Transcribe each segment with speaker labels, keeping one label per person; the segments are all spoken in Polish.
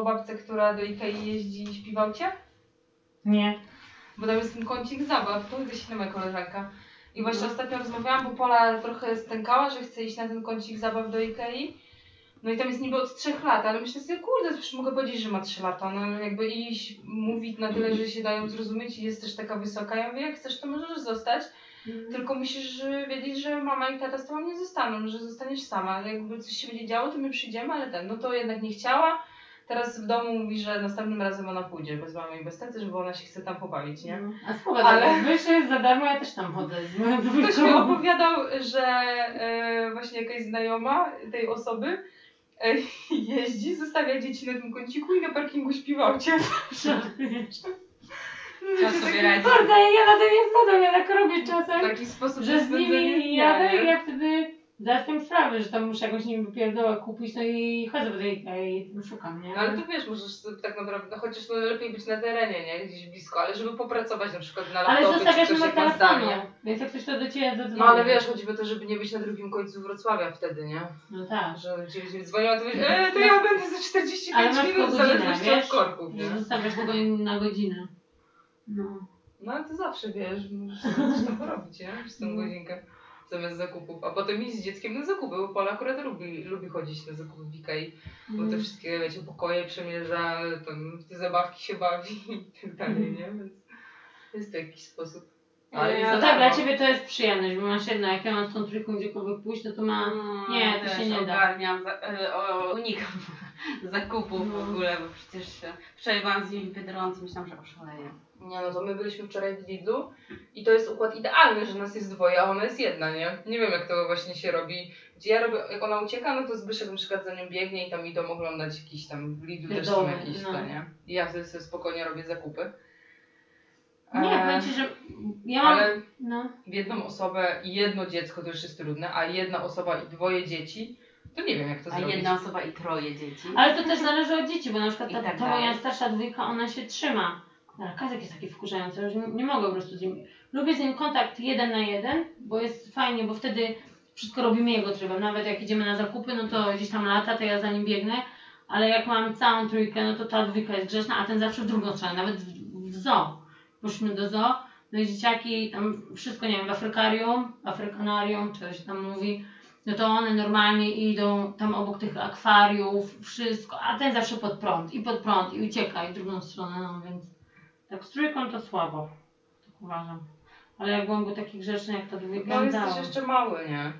Speaker 1: o babce, która do Ikei jeździ i śpi w aucie?
Speaker 2: Nie.
Speaker 1: Bo tam jest ten kącik zabaw, to gdzieś inna moja koleżanka. I właśnie ostatnio rozmawiałam, bo Pola trochę stękała, że chce iść na ten kącik zabaw do Ikei. No i tam jest niby od trzech lat, ale myślę sobie, kurde, przecież mogę powiedzieć, że ma trzy lata. No jakby iść, mówić na tyle, że się dają zrozumieć i jest też taka wysoka. Ja mówię, jak chcesz, to możesz zostać. Tylko musisz y, wiedzieć, że mama i tata z tobą nie zostaną, że zostaniesz sama. Jakby coś się będzie działo, to my przyjdziemy, ale ten, no to jednak nie chciała. Teraz w domu mówi, że następnym razem ona pójdzie bez mamy i bez taty, żeby ona się chce tam pobawić, nie?
Speaker 2: A spoko,
Speaker 1: Ale-
Speaker 2: że jest za darmo, ja też tam chodzę z
Speaker 1: Ktoś mi opowiadał, że e, właśnie jakaś znajoma tej osoby e, jeździ, zostawia dzieci na tym kąciku i na parkingu śpi w aucie.
Speaker 2: Żartujesz.
Speaker 3: Trzeba sobie radzić.
Speaker 2: Kurde, ja na tym nie wpadam, ja tak robię
Speaker 1: W
Speaker 2: czasem,
Speaker 1: taki sposób
Speaker 2: że z nimi jadę i
Speaker 1: nie?
Speaker 2: ja wtedy zdaję sprawę, że tam muszę jakąś, wiem, pierdołę kupić, no i chodzę po tej i szukam, nie?
Speaker 1: No ale to wiesz, możesz sobie tak naprawdę, no chociaż no lepiej być na terenie, nie? Gdzieś blisko, ale żeby popracować na przykład na
Speaker 2: Ale
Speaker 1: laptopie
Speaker 2: zostawiasz
Speaker 1: czy coś
Speaker 2: numer telefonu, więc jak ktoś to do Ciebie zadzwoni.
Speaker 1: No ale wiesz, chodzi o to, żeby nie być na drugim końcu Wrocławia wtedy, nie?
Speaker 2: No tak.
Speaker 1: Że ci ci dzwonią, a ty mówisz, e, to ja będę za 45
Speaker 2: Ale
Speaker 1: minut zależności od
Speaker 2: wiesz?
Speaker 1: korków, nie?
Speaker 2: Że zostawiasz tego na godzinę. No.
Speaker 1: No ale to zawsze wiesz, możesz sobie coś tam porobić, nie? Przez tą
Speaker 2: No.
Speaker 1: godzinkę zamiast zakupów. A potem iść z dzieckiem na zakupy, bo Pola akurat lubi, lubi chodzić na zakupy w Ikei, bo
Speaker 2: Mm.
Speaker 1: te wszystkie, wiecie, pokoje przemierza, tam te zabawki się bawi i tak dalej, nie? Więc jest to jakiś sposób. Ale
Speaker 3: Ja
Speaker 2: No tak, dla. Ciebie to jest przyjemność, bo masz jedno, jak ja mam z tą trójką gdziekolwiek pójść, no to ma...
Speaker 3: Mm,
Speaker 2: Nie, to
Speaker 3: też
Speaker 2: się nie da.
Speaker 3: za, e, o, unikam zakupów
Speaker 2: No.
Speaker 3: w ogóle, bo przecież e, wczoraj byłam z nimi w Biedronce, myślałam, że oszaleję.
Speaker 1: Nie no, to my byliśmy wczoraj w Lidlu i to jest układ idealny, że nas jest dwoje, a ona jest jedna, nie? Nie wiem jak to właśnie się robi. Gdzie ja robię, jak ona ucieka, no to Zbyszek na przykład za nią biegnie i tam idą oglądać jakiś tam, w Lidlu też są jakieś
Speaker 2: no.
Speaker 1: te, nie? I ja sobie sobie spokojnie robię zakupy.
Speaker 2: Nie,
Speaker 1: E,
Speaker 2: powiem Ci, że ja mam...
Speaker 1: Ale
Speaker 2: No.
Speaker 1: w jedną osobę i jedno dziecko to już jest trudne, a jedna osoba i dwoje dzieci, to nie wiem jak to
Speaker 3: A
Speaker 1: zrobić.
Speaker 3: jedna osoba i troje dzieci.
Speaker 2: Ale to też zależy od dzieci, bo na przykład
Speaker 3: I
Speaker 2: ta,
Speaker 3: tak
Speaker 2: ta moja starsza dwójka, ona się trzyma. Ale Kazek jest taki wkurzający, że nie, mogę po prostu z nim... Lubię z nim kontakt jeden na jeden, bo jest fajnie, bo wtedy wszystko robimy jego trybem. Nawet jak idziemy na zakupy, no to gdzieś tam lata, to ja za nim biegnę. Ale jak mam całą trójkę, no to ta dwójka jest grzeczna, a ten zawsze w drugą stronę, nawet w, zoo. Poszliśmy do zoo, no i dzieciaki, tam wszystko, nie wiem, w Afrykarium, Afrykanarium, czy się tam mówi, no to one normalnie idą tam obok tych akwariów, wszystko, a ten zawsze pod prąd i pod prąd i ucieka i w drugą stronę, no więc tak z trójką to słabo, tak uważam. Ale jak byłem był taki grzeczny jak ta dwójka,
Speaker 1: No jesteś jeszcze mały, nie?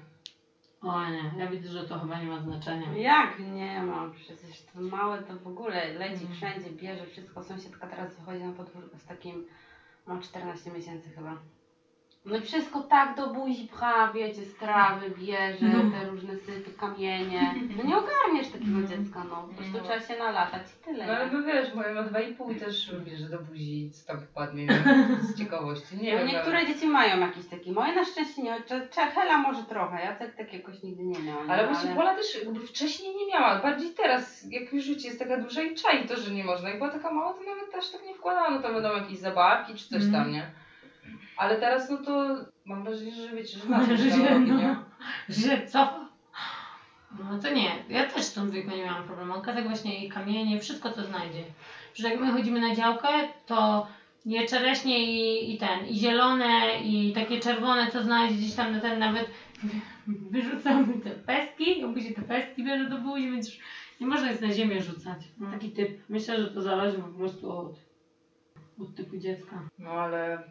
Speaker 2: O nie, ja widzę, że to chyba nie ma znaczenia.
Speaker 3: Jak nie ma? Przecież to małe to w ogóle leci
Speaker 2: Mhm.
Speaker 3: wszędzie, bierze wszystko. Sąsiadka teraz wychodzi na podwórko z takim, ma 14 miesięcy chyba. No i wszystko tak do buzi pcha, wiecie, z trawy bierze,
Speaker 2: No.
Speaker 3: te różne sypy, kamienie. No nie ogarniesz takiego
Speaker 2: No.
Speaker 3: dziecka, no. Po prostu trzeba się nalatać i tyle.
Speaker 1: No ale
Speaker 3: nie?
Speaker 1: no wiesz, moja ma 2,5 i też lubi, że do buzi co tam wpadnie, nie? Z ciekawości. Nie
Speaker 3: No
Speaker 1: wiem,
Speaker 3: niektóre dzieci mają jakiś taki. Moje na szczęście nie. Cze- Cze- Hela może trochę, ja tak, tak jakoś nigdy nie miałam.
Speaker 1: Ale
Speaker 3: no,
Speaker 1: właśnie Pola też jakby wcześniej nie miała, bardziej teraz, jak już życie jest taka duża i czai to, że nie można. Jak była taka mała, to nawet aż tak nie wkładała, no to będą jakieś zabawki czy coś
Speaker 2: Mhm.
Speaker 1: tam, nie? Ale teraz no to mam wrażenie, że wiecie, że na
Speaker 2: Że się, no.
Speaker 1: nie?
Speaker 2: Że co? No to nie, ja też z tą dwójką nie miałam problemu. On kazak właśnie i kamienie, wszystko co znajdzie. Że jak my chodzimy na działkę, to je czereśnie i, i ten, i zielone, i takie czerwone, co znajdzie gdzieś tam na ten nawet wyrzucamy te pestki, on później te pestki bierze do buzi, więc już nie można jest na ziemię rzucać. Taki typ. Myślę, że to zależy po prostu od, od typu dziecka.
Speaker 1: No ale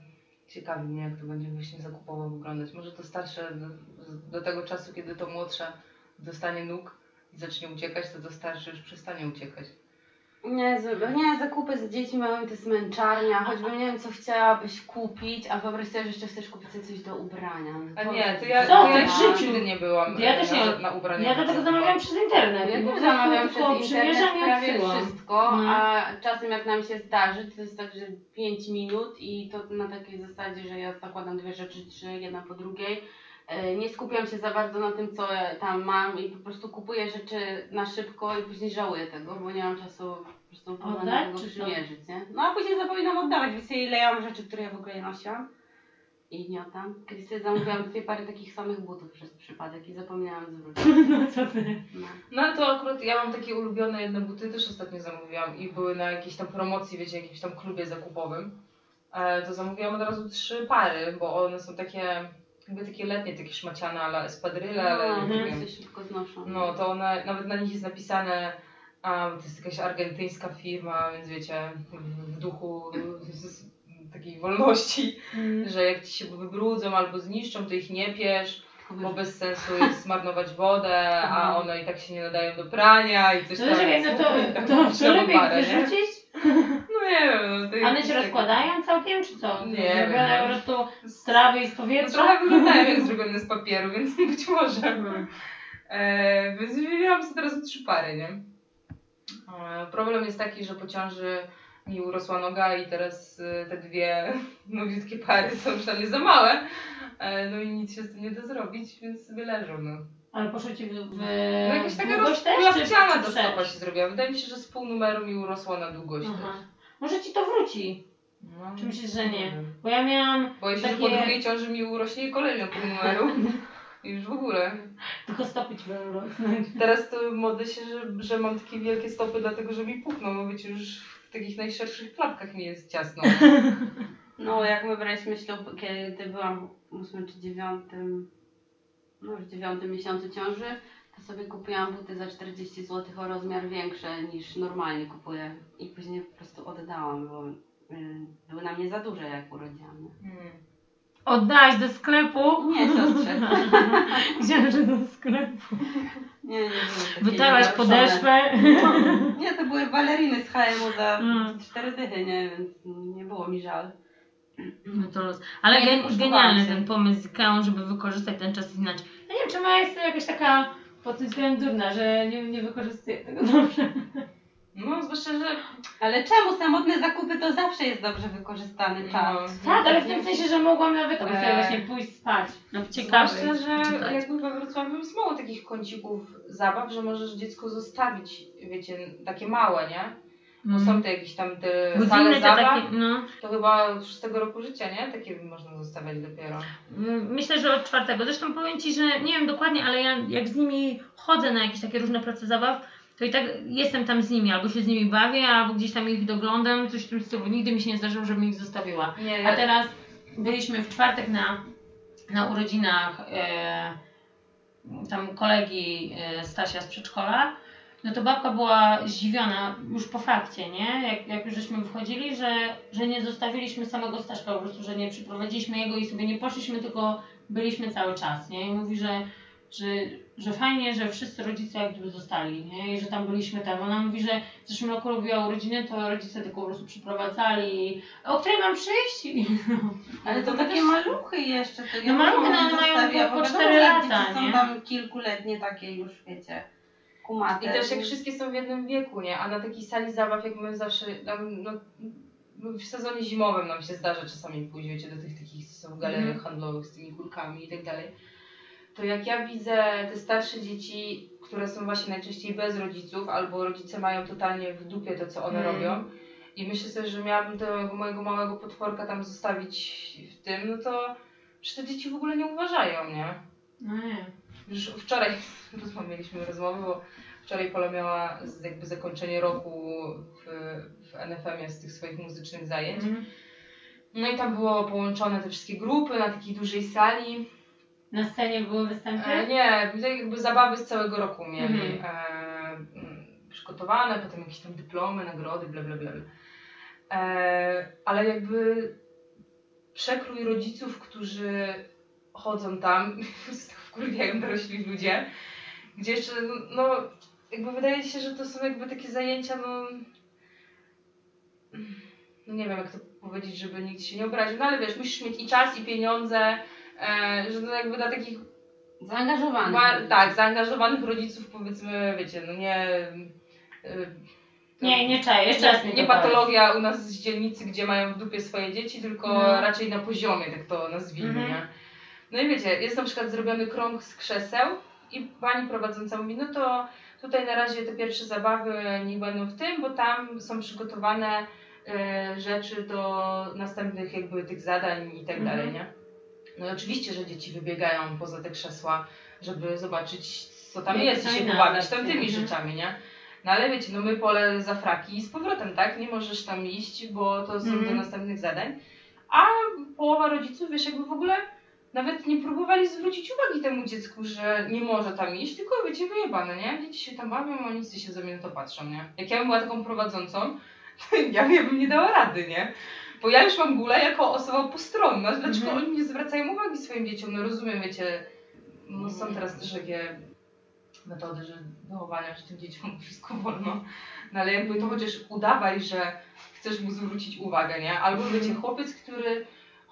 Speaker 1: ciekawi mnie, jak to będzie właśnie zakupowo wyglądać. Może to starsze do, do tego czasu, kiedy to młodsza dostanie nóg i zacznie uciekać, to to starsze już przestanie uciekać.
Speaker 3: Nie, nie, zakupy z dziećmi małymi to jest męczarnia, choćby nie wiem co chciałabyś kupić, a wyobraź sobie, że jeszcze chcesz kupić sobie coś do ubrania. No
Speaker 1: A
Speaker 3: to
Speaker 1: nie, to ja,
Speaker 2: Co
Speaker 1: to
Speaker 2: ty?
Speaker 1: ja w życiu nigdy nie byłam
Speaker 2: Ja
Speaker 1: e,
Speaker 2: też
Speaker 1: na,
Speaker 2: nie.
Speaker 1: na ubraniu.
Speaker 2: Ja dlatego zamawiam przez internet.
Speaker 3: Ja też zamawiam
Speaker 2: tylko
Speaker 3: przez
Speaker 2: przymierzam
Speaker 3: internet
Speaker 2: i
Speaker 3: prawie
Speaker 2: odsyłam.
Speaker 3: wszystko,
Speaker 2: No.
Speaker 3: a czasem jak nam się zdarzy, to jest tak, że 5 minut i to na takiej zasadzie, że ja zakładam dwie rzeczy, trzy, jedna po drugiej. E, Nie skupiam się za bardzo na tym, co tam mam i po prostu kupuję rzeczy na szybko i później żałuję tego, bo nie mam czasu po prostu porządnie tego przymierzyć, nie? No a później zapominam oddawać, wiecie ile ja mam rzeczy, które ja w ogóle nie nosiłam. i gniota. Kiedyś sobie zamówiłam dwie pary takich samych butów przez przypadek i zapomniałam zwrócić.
Speaker 2: No co ty?
Speaker 3: No.
Speaker 1: No to akurat ja mam takie ulubione jedne buty, też ostatnio zamówiłam i były na jakiejś tam promocji, wiecie, jakimś tam klubie zakupowym. E, to zamówiłam od razu trzy pary, bo one są takie, jakby takie letnie, takie szmaciane, ale espadrille, ale
Speaker 3: No,
Speaker 1: nie wiem.
Speaker 3: się szybko znoszą.
Speaker 1: No to one, nawet na nich jest napisane, a, to jest jakaś argentyńska firma, więc wiecie, w, duchu z, takiej wolności,
Speaker 2: Mm.
Speaker 1: że jak ci się wybrudzą albo zniszczą, to ich nie piesz, bo bez sensu jest zmarnować wodę, a
Speaker 3: Mhm.
Speaker 1: one i tak się nie nadają do prania i coś
Speaker 2: No
Speaker 1: tam.
Speaker 2: no to,
Speaker 1: Tak,
Speaker 2: to, to
Speaker 1: trzeba
Speaker 2: lepiej
Speaker 1: parę, nie?
Speaker 2: wyrzucić?
Speaker 1: No nie wiem, no
Speaker 2: One
Speaker 1: jakieś
Speaker 2: się rozkładają całkiem, czy co?
Speaker 1: Nie
Speaker 2: Zrobione po prostu z trawy i z
Speaker 1: No
Speaker 2: powietrza?
Speaker 1: trochę wyglądają jak zrobione z papieru, więc być może. E, więc wymieniłam sobie teraz trzy pary, nie? E, problem jest taki, że po ciąży mi urosła noga i teraz e, te dwie nowiutkie pary są już dla mnie za małe. E, no i nic się z tym nie da zrobić, więc sobie leżą, no.
Speaker 2: Ale poszło ci w, w
Speaker 1: No jakaś taka rozplawciana ta stopa się zrobiła. Wydaje mi się, że z pół numeru mi urosła na długość
Speaker 2: Aha.
Speaker 1: też.
Speaker 2: Może ci to wróci,
Speaker 1: No,
Speaker 2: czy myślisz, że nie?
Speaker 1: wiem.
Speaker 2: Bo ja miałam
Speaker 1: Boję się, że po
Speaker 2: takie...
Speaker 1: drugiej ciąży mi urośnie kolejny pół numeru. I już w ogóle.
Speaker 2: Tylko stopy ci będą rosnąć.
Speaker 1: Teraz to modlę się, że, że mam takie wielkie stopy, dlatego że mi pukną, bo wiecie, już w takich najszerszych klapkach mi jest ciasno.
Speaker 3: No, jak my braliśmy ślub, kiedy byłam w ósmym czy dziewiątym, no już dziewiątym miesiącu ciąży, to sobie kupiłam buty za 40 zł o rozmiar większe niż normalnie kupuję. I później po prostu oddałam, bo y, były na mnie za duże jak urodziłam. nie?
Speaker 1: Hmm.
Speaker 2: Oddałaś do sklepu?
Speaker 3: Nie, siostrze.
Speaker 2: Gdzie, że do sklepu?
Speaker 3: Nie, nie były takie
Speaker 2: Wytarłaś
Speaker 3: naruszone.
Speaker 2: podeszwę?
Speaker 3: No, nie, to były baleriny z HM-u za
Speaker 2: Mm.
Speaker 3: cztery dychy, nie, więc nie było mi żal.
Speaker 2: No to los. Ale
Speaker 3: Nie,
Speaker 2: gen- genialny
Speaker 3: się.
Speaker 2: ten pomysł z Ikeą, żeby wykorzystać ten czas inaczej. Ja nie wiem, czy moja jest jakaś taka pod tym względem durna, że nie, nie wykorzystuję tego dobrze.
Speaker 1: No, zwłaszcza, że...
Speaker 3: Ale czemu samotne zakupy to zawsze jest dobrze wykorzystany czas?
Speaker 1: No,
Speaker 2: Tak, ale w tym sensie, że mogłam nawet sobie
Speaker 1: Eee.
Speaker 2: właśnie pójść spać. No ciekawe.
Speaker 1: Zwłaszcza, że
Speaker 2: czytać.
Speaker 1: jakby we Wrocławiu jest mało takich kącików zabaw, że możesz dziecko zostawić, wiecie, takie małe, nie? Bo są te jakieś tam te
Speaker 2: Godzinne
Speaker 1: sale
Speaker 2: te
Speaker 1: zabaw,
Speaker 2: takie, no.
Speaker 1: to chyba od szóstego roku życia, nie? Takie można zostawiać dopiero.
Speaker 2: Mm, Myślę, że od czwartego. Zresztą powiem Ci, że nie wiem dokładnie, ale ja jak z nimi chodzę na jakieś takie różne prace zabaw, to i tak jestem tam z nimi, albo się z nimi bawię, albo gdzieś tam ich doglądam, coś w tym stylu. Nigdy mi się nie zdarzyło, żebym ich zostawiła.
Speaker 1: Nie,
Speaker 2: A teraz byliśmy w czwartek na, na urodzinach e, tam kolegi e, Stasia z przedszkola. No to babka była zdziwiona już po fakcie, nie? Jak, jak już żeśmy wychodzili, że, że nie zostawiliśmy samego Staszka, po prostu, że nie przyprowadziliśmy jego i sobie nie poszliśmy, tylko byliśmy cały czas, nie? I mówi, że, że, że fajnie, że wszyscy rodzice jak gdyby zostali, nie? I że tam byliśmy tam. Ona mówi, że w zeszłym roku robiła urodziny, to rodzice tylko po prostu przyprowadzali. O której mam przyjść? I,
Speaker 3: Ale to
Speaker 1: To
Speaker 3: takie
Speaker 1: też-
Speaker 3: maluchy jeszcze. To
Speaker 2: No maluchy, no one mają po- po
Speaker 3: wiadomo,
Speaker 2: cztery
Speaker 3: że jak
Speaker 2: lata,
Speaker 3: dzieci
Speaker 2: nie?
Speaker 3: Są tam kilkuletnie takie już, wiecie, kumate.
Speaker 1: I też jak wszystkie są w jednym wieku, nie? A na takiej sali zabaw, jak my zawsze, tam, no, no, w sezonie zimowym nam się zdarza czasami pójść, wiecie, do tych takich, są w galeriach
Speaker 2: Mhm.
Speaker 1: handlowych z tymi kulkami i tak dalej. To jak ja widzę te starsze dzieci, które są właśnie najczęściej bez rodziców, albo rodzice mają totalnie w dupie to, co one
Speaker 2: Mm.
Speaker 1: robią, i myślę sobie, że miałabym tego mojego małego potworka tam zostawić w tym, no to że te dzieci w ogóle nie uważają, nie?
Speaker 2: No nie.
Speaker 1: Już wczoraj rozmawialiśmy rozmowy, bo wczoraj Pola miała jakby zakończenie roku w, w NFM-ie z tych swoich muzycznych zajęć.
Speaker 2: Mhm.
Speaker 1: No i tam było połączone te wszystkie grupy na takiej dużej sali.
Speaker 2: Na scenie były występy?
Speaker 1: E, nie, tak jakby zabawy z całego roku mieli
Speaker 2: Mhm.
Speaker 1: e, mm, przygotowane, potem jakieś tam dyplomy, nagrody, bla bla bla. E, ale jakby przekrój rodziców, którzy chodzą tam, wkurwiają dorośli ludzie, gdzie jeszcze, no, jakby wydaje się, że to są jakby takie zajęcia, no, no nie wiem jak to powiedzieć, żeby nikt się nie obraził, no ale wiesz, musisz mieć i czas, i pieniądze, e, że no jakby dla takich
Speaker 3: Zaangażowany.
Speaker 1: Ba- tak, zaangażowanych rodziców powiedzmy, wiecie, no nie... y,
Speaker 2: Nie, nie czaję, jeszcze raz
Speaker 1: nie
Speaker 2: powiedz.
Speaker 1: patologia u nas z dzielnicy, gdzie mają w dupie swoje dzieci, tylko
Speaker 2: No.
Speaker 1: raczej na poziomie, tak to nazwijmy,
Speaker 2: Mhm.
Speaker 1: nie? No i wiecie, jest na przykład zrobiony krąg z krzeseł i pani prowadząca mówi, no to tutaj na razie te pierwsze zabawy nie będą w tym, bo tam są przygotowane y, rzeczy do następnych jakby tych zadań i tak
Speaker 2: Mhm.
Speaker 1: dalej, nie? No i oczywiście, że dzieci wybiegają poza te krzesła, żeby zobaczyć, co tam jest i się pobawić tamtymi
Speaker 2: mhm.
Speaker 1: rzeczami, nie? No ale wiecie, no my pole za fraki i z powrotem, tak? Nie możesz tam iść, bo to są do
Speaker 2: Mhm.
Speaker 1: następnych zadań. A połowa rodziców, wiesz, jakby w ogóle nawet nie próbowali zwrócić uwagi temu dziecku, że nie może tam iść, tylko wiecie, wyjebane, nie? Dzieci się tam bawią, oni się ze mnie na to patrzą, nie? Jak ja bym była taką prowadzącą, to ja, bym nie dała rady, nie? Bo ja już mam gulę jako osoba postronna. Dlaczego
Speaker 2: Mhm.
Speaker 1: oni nie zwracają uwagi swoim dzieciom? No rozumiem, wiecie, no są teraz też takie metody, że wychowania, że tym dzieciom wszystko wolno. No ale jakby to chociaż udawaj, że chcesz mu zwrócić uwagę, nie? Albo wiecie, chłopiec, który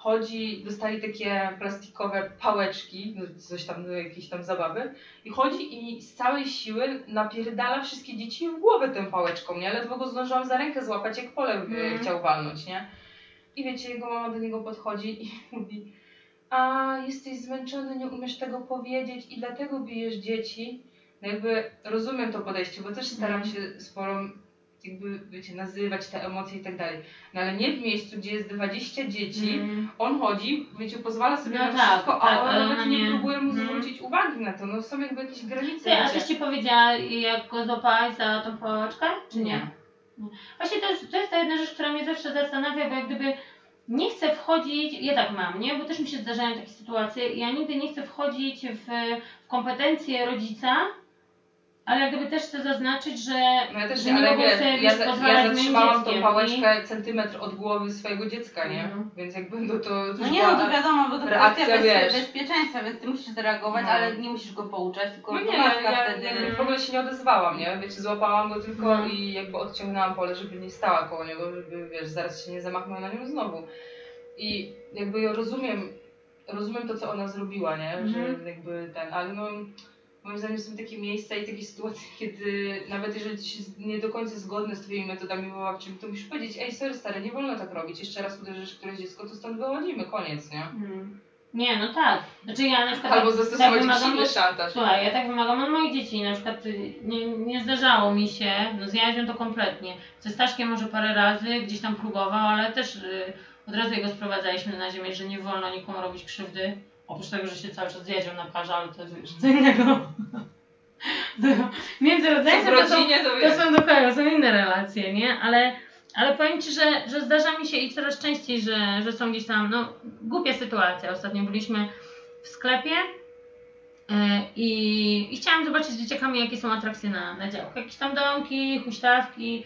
Speaker 1: chodzi, dostali takie plastikowe pałeczki, no coś tam, do jakiejś tam zabawy i chodzi i z całej siły napierdala wszystkie dzieci w głowę tą pałeczką, nie? Ledwo go zdążyłam za rękę złapać, jak pole
Speaker 2: Mhm.
Speaker 1: chciał walnąć, nie? I wiecie, jego mama do niego podchodzi i mówi a jesteś zmęczony, nie umiesz tego powiedzieć i dlatego bijesz dzieci. No jakby rozumiem to podejście, bo też staram
Speaker 2: Mhm.
Speaker 1: się sporo jakby, wiecie, nazywać te emocje i tak dalej. No ale nie w miejscu, gdzie jest 20 dzieci,
Speaker 2: Mm.
Speaker 1: on chodzi, wiecie, pozwala sobie
Speaker 2: No
Speaker 1: na
Speaker 2: tak,
Speaker 1: wszystko, a
Speaker 2: tak,
Speaker 1: on
Speaker 2: ale
Speaker 1: nawet nie,
Speaker 2: nie-
Speaker 1: próbuje mu
Speaker 2: Mhm.
Speaker 1: zwrócić uwagi na to. No są jakby jakieś granice.
Speaker 2: Ty, a coś ci powiedziała, jak go złapałaś za tą pałeczkę, czy nie? Właśnie to jest, to jest ta jedna rzecz, która mnie zawsze zastanawia, bo jak gdyby nie chcę wchodzić, ja tak mam, nie? Bo też mi się zdarzają takie sytuacje, ja nigdy nie chcę wchodzić w, w kompetencje rodzica, ale jak gdyby też chcę zaznaczyć, że,
Speaker 1: No ja też
Speaker 2: że
Speaker 1: nie, ale
Speaker 2: mogą
Speaker 1: wiesz,
Speaker 2: sobie
Speaker 1: ja, za- ja zatrzymałam tą pałeczkę centymetr od głowy swojego dziecka, nie?
Speaker 2: Mhm.
Speaker 1: Więc jakby no to... to
Speaker 3: No nie, no to wiadomo, bo to
Speaker 1: reakcja,
Speaker 3: kwestia
Speaker 1: wiesz.
Speaker 3: bez, bezpieczeństwa, więc ty musisz zareagować,
Speaker 1: No.
Speaker 3: ale nie musisz go pouczać, tylko
Speaker 1: No nie, ja,
Speaker 3: matka
Speaker 1: ja
Speaker 3: wtedy...
Speaker 1: jakby w ogóle się nie odezwałam, nie? Wiecie, złapałam go tylko
Speaker 2: No.
Speaker 1: i jakby odciągnęłam pole, żeby nie stała koło niego, żeby, wiesz, zaraz się nie zamachnął na nią znowu. I jakby ja rozumiem, rozumiem to, co ona zrobiła, nie?
Speaker 2: Mhm.
Speaker 1: Że jakby ten, ale no... Moim zdaniem są takie miejsca i takie sytuacje, kiedy nawet jeżeli jesteś nie do końca zgodny z twoimi metodami wychowawczymi, to musisz powiedzieć, ej sorry stary, nie wolno tak robić, jeszcze raz uderzysz któreś dziecko, to stąd wychodzimy, koniec, nie?
Speaker 2: Mm. Nie, no tak. Znaczy ja na przykład
Speaker 1: Albo
Speaker 2: tak,
Speaker 1: zastosować
Speaker 2: tak od,
Speaker 1: szantaż.
Speaker 2: Słuchaj, ja tak wymagam od moich dzieci. Na przykład y, nie, nie zdarzało mi się, no z Jadziem to kompletnie. Ze Staszkiem może parę razy gdzieś tam próbował, ale też y, od razu jego sprowadzaliśmy na ziemię, że nie wolno nikomu robić krzywdy. Oprócz tego, że się cały czas z Jadziem naparza, ale to jest co innego. Między rodzeństwem to są
Speaker 1: to
Speaker 2: są dokładnie, są inne relacje, nie? Ale, ale powiem Ci, że, że zdarza mi się i coraz częściej, że, że są gdzieś tam, no głupia sytuacja. Ostatnio byliśmy w sklepie yy, i, i chciałam zobaczyć z dzieciakami, jakie są atrakcje na, na działku. Jakieś tam domki, huśtawki.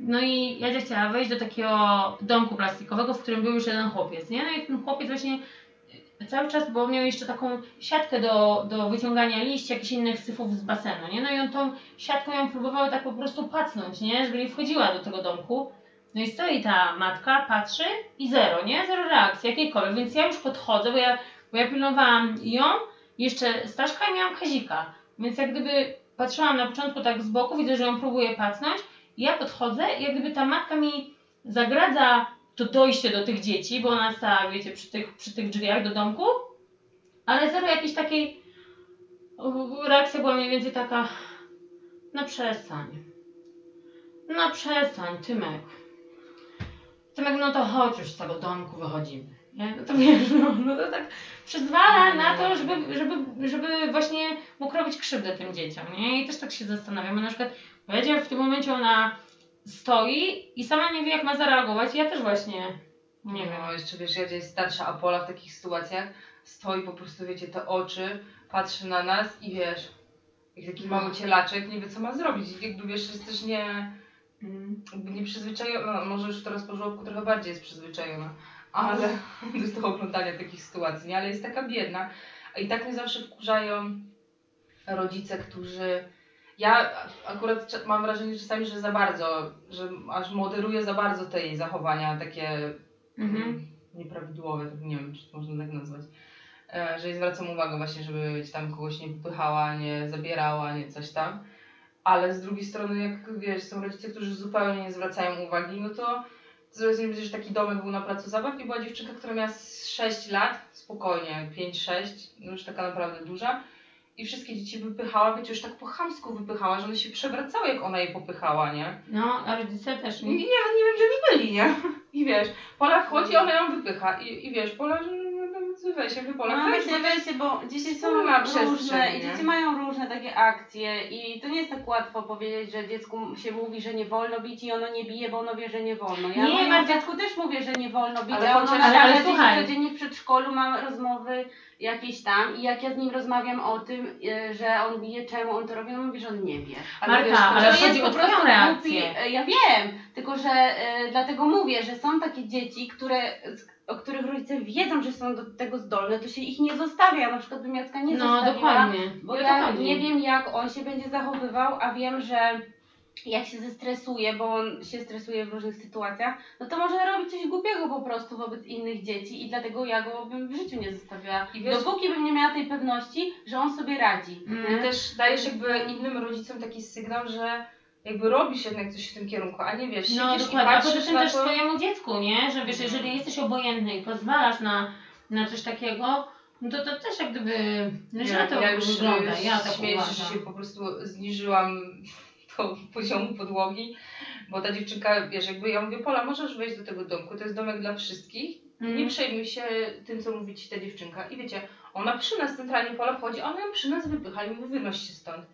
Speaker 2: No i Jadzia chciała wejść do takiego domku plastikowego, w którym był już jeden chłopiec, nie? No i ten chłopiec właśnie cały czas, bo miał jeszcze taką siatkę do, do wyciągania liści, jakichś innych syfów z basenu, nie? No i on tą siatką ją próbował tak po prostu pacnąć, nie? Żeby nie wchodziła do tego domku. No i stoi ta matka, patrzy i zero, nie? Zero reakcji jakiejkolwiek, więc ja już podchodzę, bo ja, bo ja pilnowałam ją, jeszcze Staszka i miałam Kazika. Więc jak gdyby patrzyłam na początku tak z boku, widzę, że ją próbuje pacnąć ja podchodzę i jak gdyby ta matka mi zagradza to dojście do tych dzieci, bo ona stała, wiecie, przy tych, przy tych drzwiach do domku, ale zero jakiejś takiej reakcja była mniej więcej taka no przestań. No przestań, Tymek. Tymek, no to chodź już z tego domku, wychodzimy. Nie? No to wiesz, no, no to tak przyzwala na to, żeby, żeby, żeby właśnie mógł robić krzywdę tym dzieciom, nie? I też tak się zastanawiam, bo na przykład powiedział w tym momencie ona stoi i sama nie wie jak ma zareagować ja też właśnie nie wiem.
Speaker 1: No, jeszcze wiesz, Jadzia jest starsza, a Pola w takich sytuacjach stoi po prostu, wiecie, te oczy, patrzy na nas i wiesz, jak taki
Speaker 2: No.
Speaker 1: mały cielaczek, nie wie co ma zrobić. I Jakby wiesz, jest też nie, jakby nie przyzwyczajona, no, może już teraz po żłobku trochę bardziej jest przyzwyczajona, ale do tego oglądania takich sytuacji, nie? Ale jest taka biedna. I tak mnie zawsze wkurzają rodzice, którzy ja akurat mam wrażenie czasami, że za bardzo, że aż moderuję za bardzo te jej zachowania takie
Speaker 2: Mhm.
Speaker 1: mm, nieprawidłowe, tak nie wiem, czy to można tak nazwać. E, że jej zwracam uwagę właśnie, żeby tam kogoś nie popychała, nie zabierała, nie coś tam. Ale z drugiej strony, jak wiesz, są rodzice, którzy zupełnie nie zwracają uwagi, no to będzie, że taki domek był na placu zabaw i była dziewczynka, która miała z 6 lat, spokojnie, 5-6, no już taka naprawdę duża. I wszystkie dzieci wypychała, wiecie, już tak po chamsku wypychała, że one się przewracały, jak ona je popychała, nie?
Speaker 2: No, a rodzice też nie.
Speaker 1: nie, nie wiem, gdzie oni byli, nie? I wiesz, Pola wchodzi, ona ją wypycha. I, i wiesz, Pola, no, no, zbywaj się wypola.
Speaker 3: No bo dzieci są różne i dzieci mają różne takie akcje i to nie jest tak łatwo powiedzieć, że dziecku się mówi, że nie wolno bić i ono nie bije, bo ono wie, że nie wolno. Ja
Speaker 2: Nie,
Speaker 3: mojemu
Speaker 2: Marta-
Speaker 3: dziecku też mówię, że nie wolno bić,
Speaker 1: Ale
Speaker 3: ono
Speaker 2: ale- ale
Speaker 3: ale,
Speaker 2: słuchaj.
Speaker 3: codziennie w przedszkolu mam rozmowy jakieś tam i jak ja z nim rozmawiam o tym, e, że on bije, czemu on to robi, on mówi, że on nie wie.
Speaker 2: Marta, ale
Speaker 3: to
Speaker 2: chodzi
Speaker 3: jest
Speaker 2: o
Speaker 3: po
Speaker 2: twoją
Speaker 3: prostu
Speaker 2: reakcję.
Speaker 3: E, ja wiem, tylko że e, dlatego mówię, że są takie dzieci, które, o których rodzice wiedzą, że są do tego zdolne, to się ich nie zostawia. Ja na przykład bym Jacka nie
Speaker 2: No
Speaker 3: zostawiła,
Speaker 2: dokładnie.
Speaker 3: bo
Speaker 2: to
Speaker 3: ja
Speaker 2: chodzi.
Speaker 3: nie wiem jak on się będzie zachowywał, a wiem, że jak się zestresuje, bo on się stresuje w różnych sytuacjach, no to może robić coś głupiego po prostu wobec innych dzieci i dlatego ja go bym w życiu nie zostawiała.
Speaker 1: I wiesz-
Speaker 3: Dopóki bym nie miała tej pewności, że on sobie radzi.
Speaker 2: Mm.
Speaker 1: I też dajesz jakby innym rodzicom taki sygnał, że jakby robisz jednak coś w tym kierunku, a nie wiesz,
Speaker 2: No
Speaker 1: siedzisz i
Speaker 2: dokładnie, a poza
Speaker 1: patrzysz
Speaker 2: tym
Speaker 1: na
Speaker 2: też
Speaker 1: to...
Speaker 2: swojemu dziecku, nie? Że wiesz, jeżeli jesteś obojętny i pozwalasz na, na coś takiego, no to to też jak gdyby no źle to
Speaker 1: ja już
Speaker 2: wygląda,
Speaker 1: y,
Speaker 2: ja tak
Speaker 1: śmieję się, że
Speaker 2: uważam.
Speaker 1: się po prostu zniżyłam do poziomu podłogi, bo ta dziewczynka, wiesz, jakby ja mówię, Pola, możesz wejść do tego domku, to jest domek dla wszystkich,
Speaker 2: Mm.
Speaker 1: nie przejmuj się tym, co mówi ci ta dziewczynka. I wiecie, ona przy nas centralnie Pola wchodzi, a ona ją przy nas wypycha i mówi, wynoś się stąd.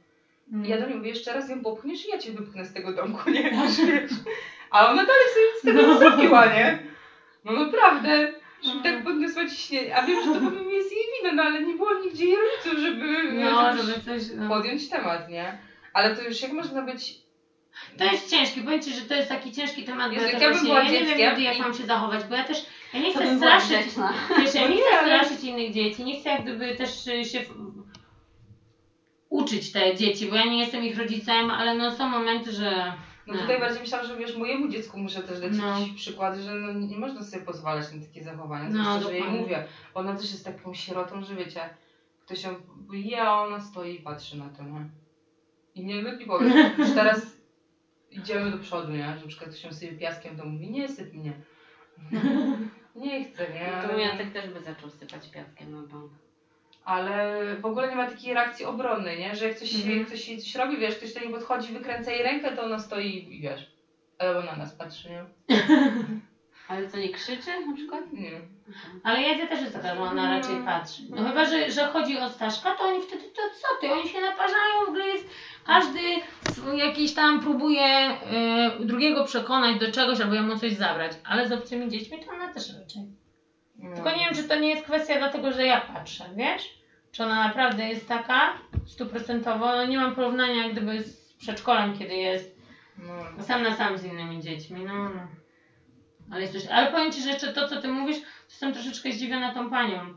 Speaker 2: Mm.
Speaker 1: Ja do niej mówię, jeszcze raz ją popchniesz i ja cię wypchnę z tego domku, nie? Wiesz? A ona dalej sobie z tego nie zrobiła, nie? No naprawdę. Żeby tak podniosła ciśnienie. A wiem, że to pewnie jest jej wina, no ale nie było nigdzie jej rodziców, żeby,
Speaker 2: No,
Speaker 1: żeby
Speaker 2: coś... No.
Speaker 1: podjąć temat, nie? Ale to już jak można być...
Speaker 2: To jest ciężki, powiem Ci, że to jest taki ciężki temat, bo
Speaker 1: Jezu,
Speaker 2: ja, też
Speaker 1: ja bym
Speaker 2: właśnie, ja nie wiem nigdy jak
Speaker 1: i-
Speaker 2: mam się zachować, bo ja też, ja nie
Speaker 3: To
Speaker 2: chcę straszyć, wiesz, ja
Speaker 1: No
Speaker 2: nie
Speaker 1: nie,
Speaker 2: chcę straszyć innych dzieci, nie chcę jak gdyby też się uczyć te dzieci, bo ja nie jestem ich rodzicem, ale no są momenty, że...
Speaker 1: No
Speaker 2: Nie.
Speaker 1: tutaj bardziej myślałam, że wiesz, mojemu dziecku muszę też dać
Speaker 2: No.
Speaker 1: że no, nie można sobie pozwalać na takie zachowania.
Speaker 2: No,
Speaker 1: Zwłaszcza, że jej mówię. Ona też jest taką sierotą, że wiecie, ktoś ją je, a ona stoi i patrzy na to, nie? I nie lepiej powiem, że teraz idziemy do przodu, nie? Że na przykład ktoś ją sobie piaskiem, to mówi, nie syp mnie. Nie chcę, nie?
Speaker 3: To
Speaker 1: Ale,
Speaker 3: Jacek też by zaczął sypać piaskiem na bank.
Speaker 1: Ale w ogóle nie ma takiej reakcji obronnej, nie? Że jak ktoś,
Speaker 2: Mhm.
Speaker 1: ktoś jej coś robi, wiesz, ktoś do niej podchodzi, wykręca jej rękę, to ona stoi i wiesz. Albo na nas patrzy, nie?
Speaker 3: Ale co, nie krzyczy na przykład?
Speaker 1: Nie.
Speaker 2: Ale Jadzia też jest taka, że ona raczej patrzy. No chyba, że, że chodzi o Staszka, to oni wtedy, to co ty, oni się naparzają, w ogóle jest, każdy jakiś tam próbuje y, drugiego przekonać do czegoś, albo jemu coś zabrać, ale z obcymi dziećmi to ona też raczej.
Speaker 1: No.
Speaker 2: Tylko nie wiem, czy to nie jest kwestia dlatego, że ja patrzę, wiesz? Czy ona naprawdę jest taka stuprocentowo, no nie mam porównania jak gdyby z przedszkolem, kiedy jest
Speaker 1: No.
Speaker 2: sam na sam z innymi dziećmi, no, no. Ale jest coś, ale powiem Ci, że jeszcze to, co Ty mówisz, to jestem troszeczkę zdziwiona tą panią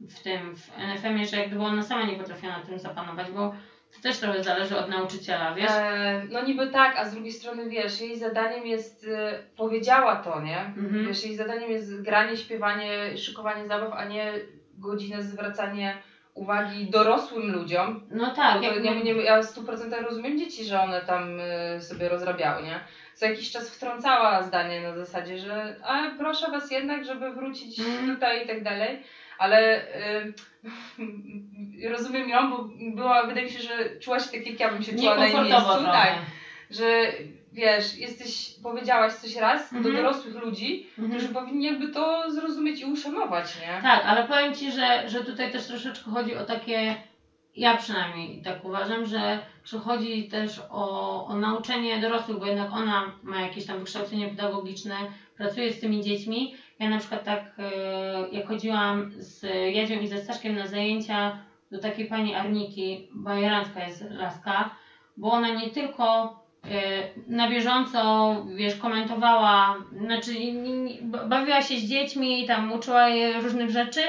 Speaker 2: w tym, w NFM-ie, że jak gdyby ona sama nie potrafiła na tym zapanować, bo to też trochę zależy od nauczyciela, wiesz?
Speaker 1: E, no niby tak, a z drugiej strony wiesz, jej zadaniem jest, e, powiedziała to, nie?
Speaker 2: Mhm.
Speaker 1: Wiesz, jej zadaniem jest granie, śpiewanie, szykowanie zabaw, a nie godzinę zwracanie uwagi dorosłym ludziom.
Speaker 2: No tak, jak
Speaker 1: nie, nie, ja w 100% rozumiem dzieci, że one tam e, sobie rozrabiały, nie? Co jakiś czas wtrącała zdanie na zasadzie, że a proszę was jednak, żeby wrócić
Speaker 2: Mhm.
Speaker 1: tutaj i tak dalej, ale y, rozumiem ją, bo była, wydaje mi się, że czuła się tak jak ja bym się czuła na jej miejscu.
Speaker 2: trochę.
Speaker 1: Tak, że wiesz, jesteś, powiedziałaś coś raz do
Speaker 2: Mhm.
Speaker 1: dorosłych ludzi,
Speaker 2: Mhm.
Speaker 1: którzy powinni jakby to zrozumieć i uszanować, nie?
Speaker 2: Tak, ale powiem Ci, że, że tutaj też troszeczkę chodzi o takie, ja przynajmniej tak uważam, że, że chodzi też o, o nauczenie dorosłych, bo jednak ona ma jakieś tam wykształcenie pedagogiczne, pracuje z tymi dziećmi. Ja na przykład tak, e, jak chodziłam z Jadzią i ze Staszkiem na zajęcia do takiej pani Arniki, bajerancka jest laska, bo ona nie tylko na bieżąco, wiesz, komentowała, znaczy bawiła się z dziećmi, tam uczyła je różnych rzeczy,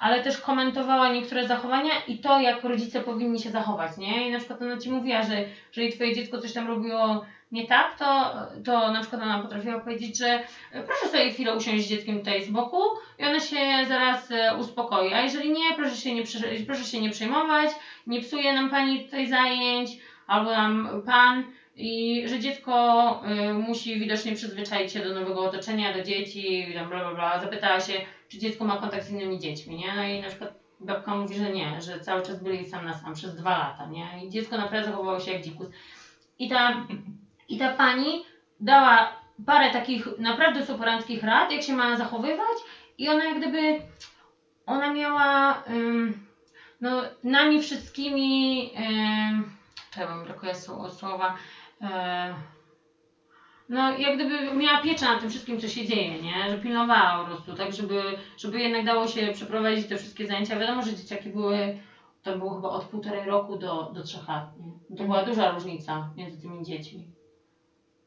Speaker 2: ale też komentowała niektóre zachowania i to, jak rodzice powinni się zachować, nie? I na przykład ona Ci mówiła, że jeżeli Twoje dziecko coś tam robiło nie tak, to, to na przykład ona potrafiła powiedzieć, że e, proszę sobie chwilę usiąść z dzieckiem tutaj z boku i ona się zaraz e, uspokoi, a jeżeli nie, proszę się nie, proszę się nie przejmować, nie psuje nam Pani tutaj zajęć, albo nam Pan, i że dziecko y, musi widocznie przyzwyczaić się do nowego otoczenia, do dzieci, bla bla bla. Zapytała się, czy dziecko ma kontakt z innymi dziećmi, nie? No i na przykład babka mówi, że nie, że cały czas byli sam na sam przez dwa lata, nie? I dziecko naprawdę zachowywało się jak dzikus. I ta, i ta pani dała parę takich naprawdę superanckich rad, jak się ma zachowywać i ona jak gdyby ona miała ym, no, nami wszystkimi, ym, bo mi brakuje sł- słowa, no jak gdyby miała pieczę nad tym wszystkim, co się dzieje, nie? Że pilnowała po prostu, tak żeby, żeby jednak dało się przeprowadzić te wszystkie zajęcia. Wiadomo, że dzieciaki były, to było chyba od półtorej roku do, do trzech lat, nie? To była duża różnica między tymi dziećmi.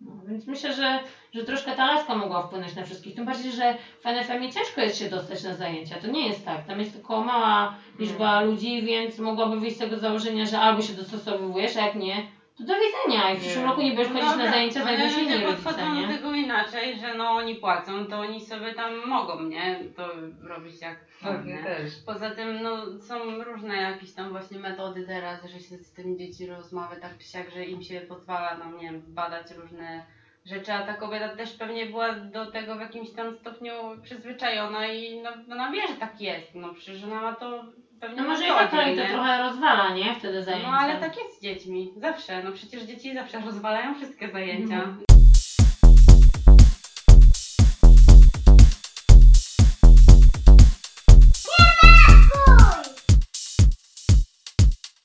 Speaker 2: No, więc myślę, że, że troszkę ta laska mogła wpłynąć na wszystkich. Tym bardziej, że w NFM ciężko jest się dostać na zajęcia. To nie jest tak. Tam jest tylko mała liczba ludzi, więc mogłaby wyjść z tego założenia, że albo się dostosowujesz, a jak nie, to do widzenia. I w przyszłym roku nie będziesz chodzić na
Speaker 3: Dobra,
Speaker 2: zajęcia,
Speaker 3: ludzie
Speaker 2: inni rodzice,
Speaker 3: podchodzą do
Speaker 2: nie?
Speaker 3: tego inaczej, że no oni płacą, to oni sobie tam mogą, nie? To robić jak chcą,
Speaker 1: Pewnie
Speaker 3: nie?
Speaker 1: też.
Speaker 3: Poza tym, no, są różne jakieś tam właśnie metody teraz, że się z tymi dzieci rozmawia tak czy siak, że im się pozwala, no nie wiem, badać różne rzeczy, a ta kobieta też pewnie była do tego w jakimś tam stopniu przyzwyczajona i no, ona wie, że tak jest, no przecież ona ma to
Speaker 2: No może i tak ale to trochę rozwala, nie? Wtedy zajęcia.
Speaker 3: No ale tak jest z dziećmi, zawsze, no przecież dzieci zawsze rozwalają wszystkie zajęcia.
Speaker 2: Mhm.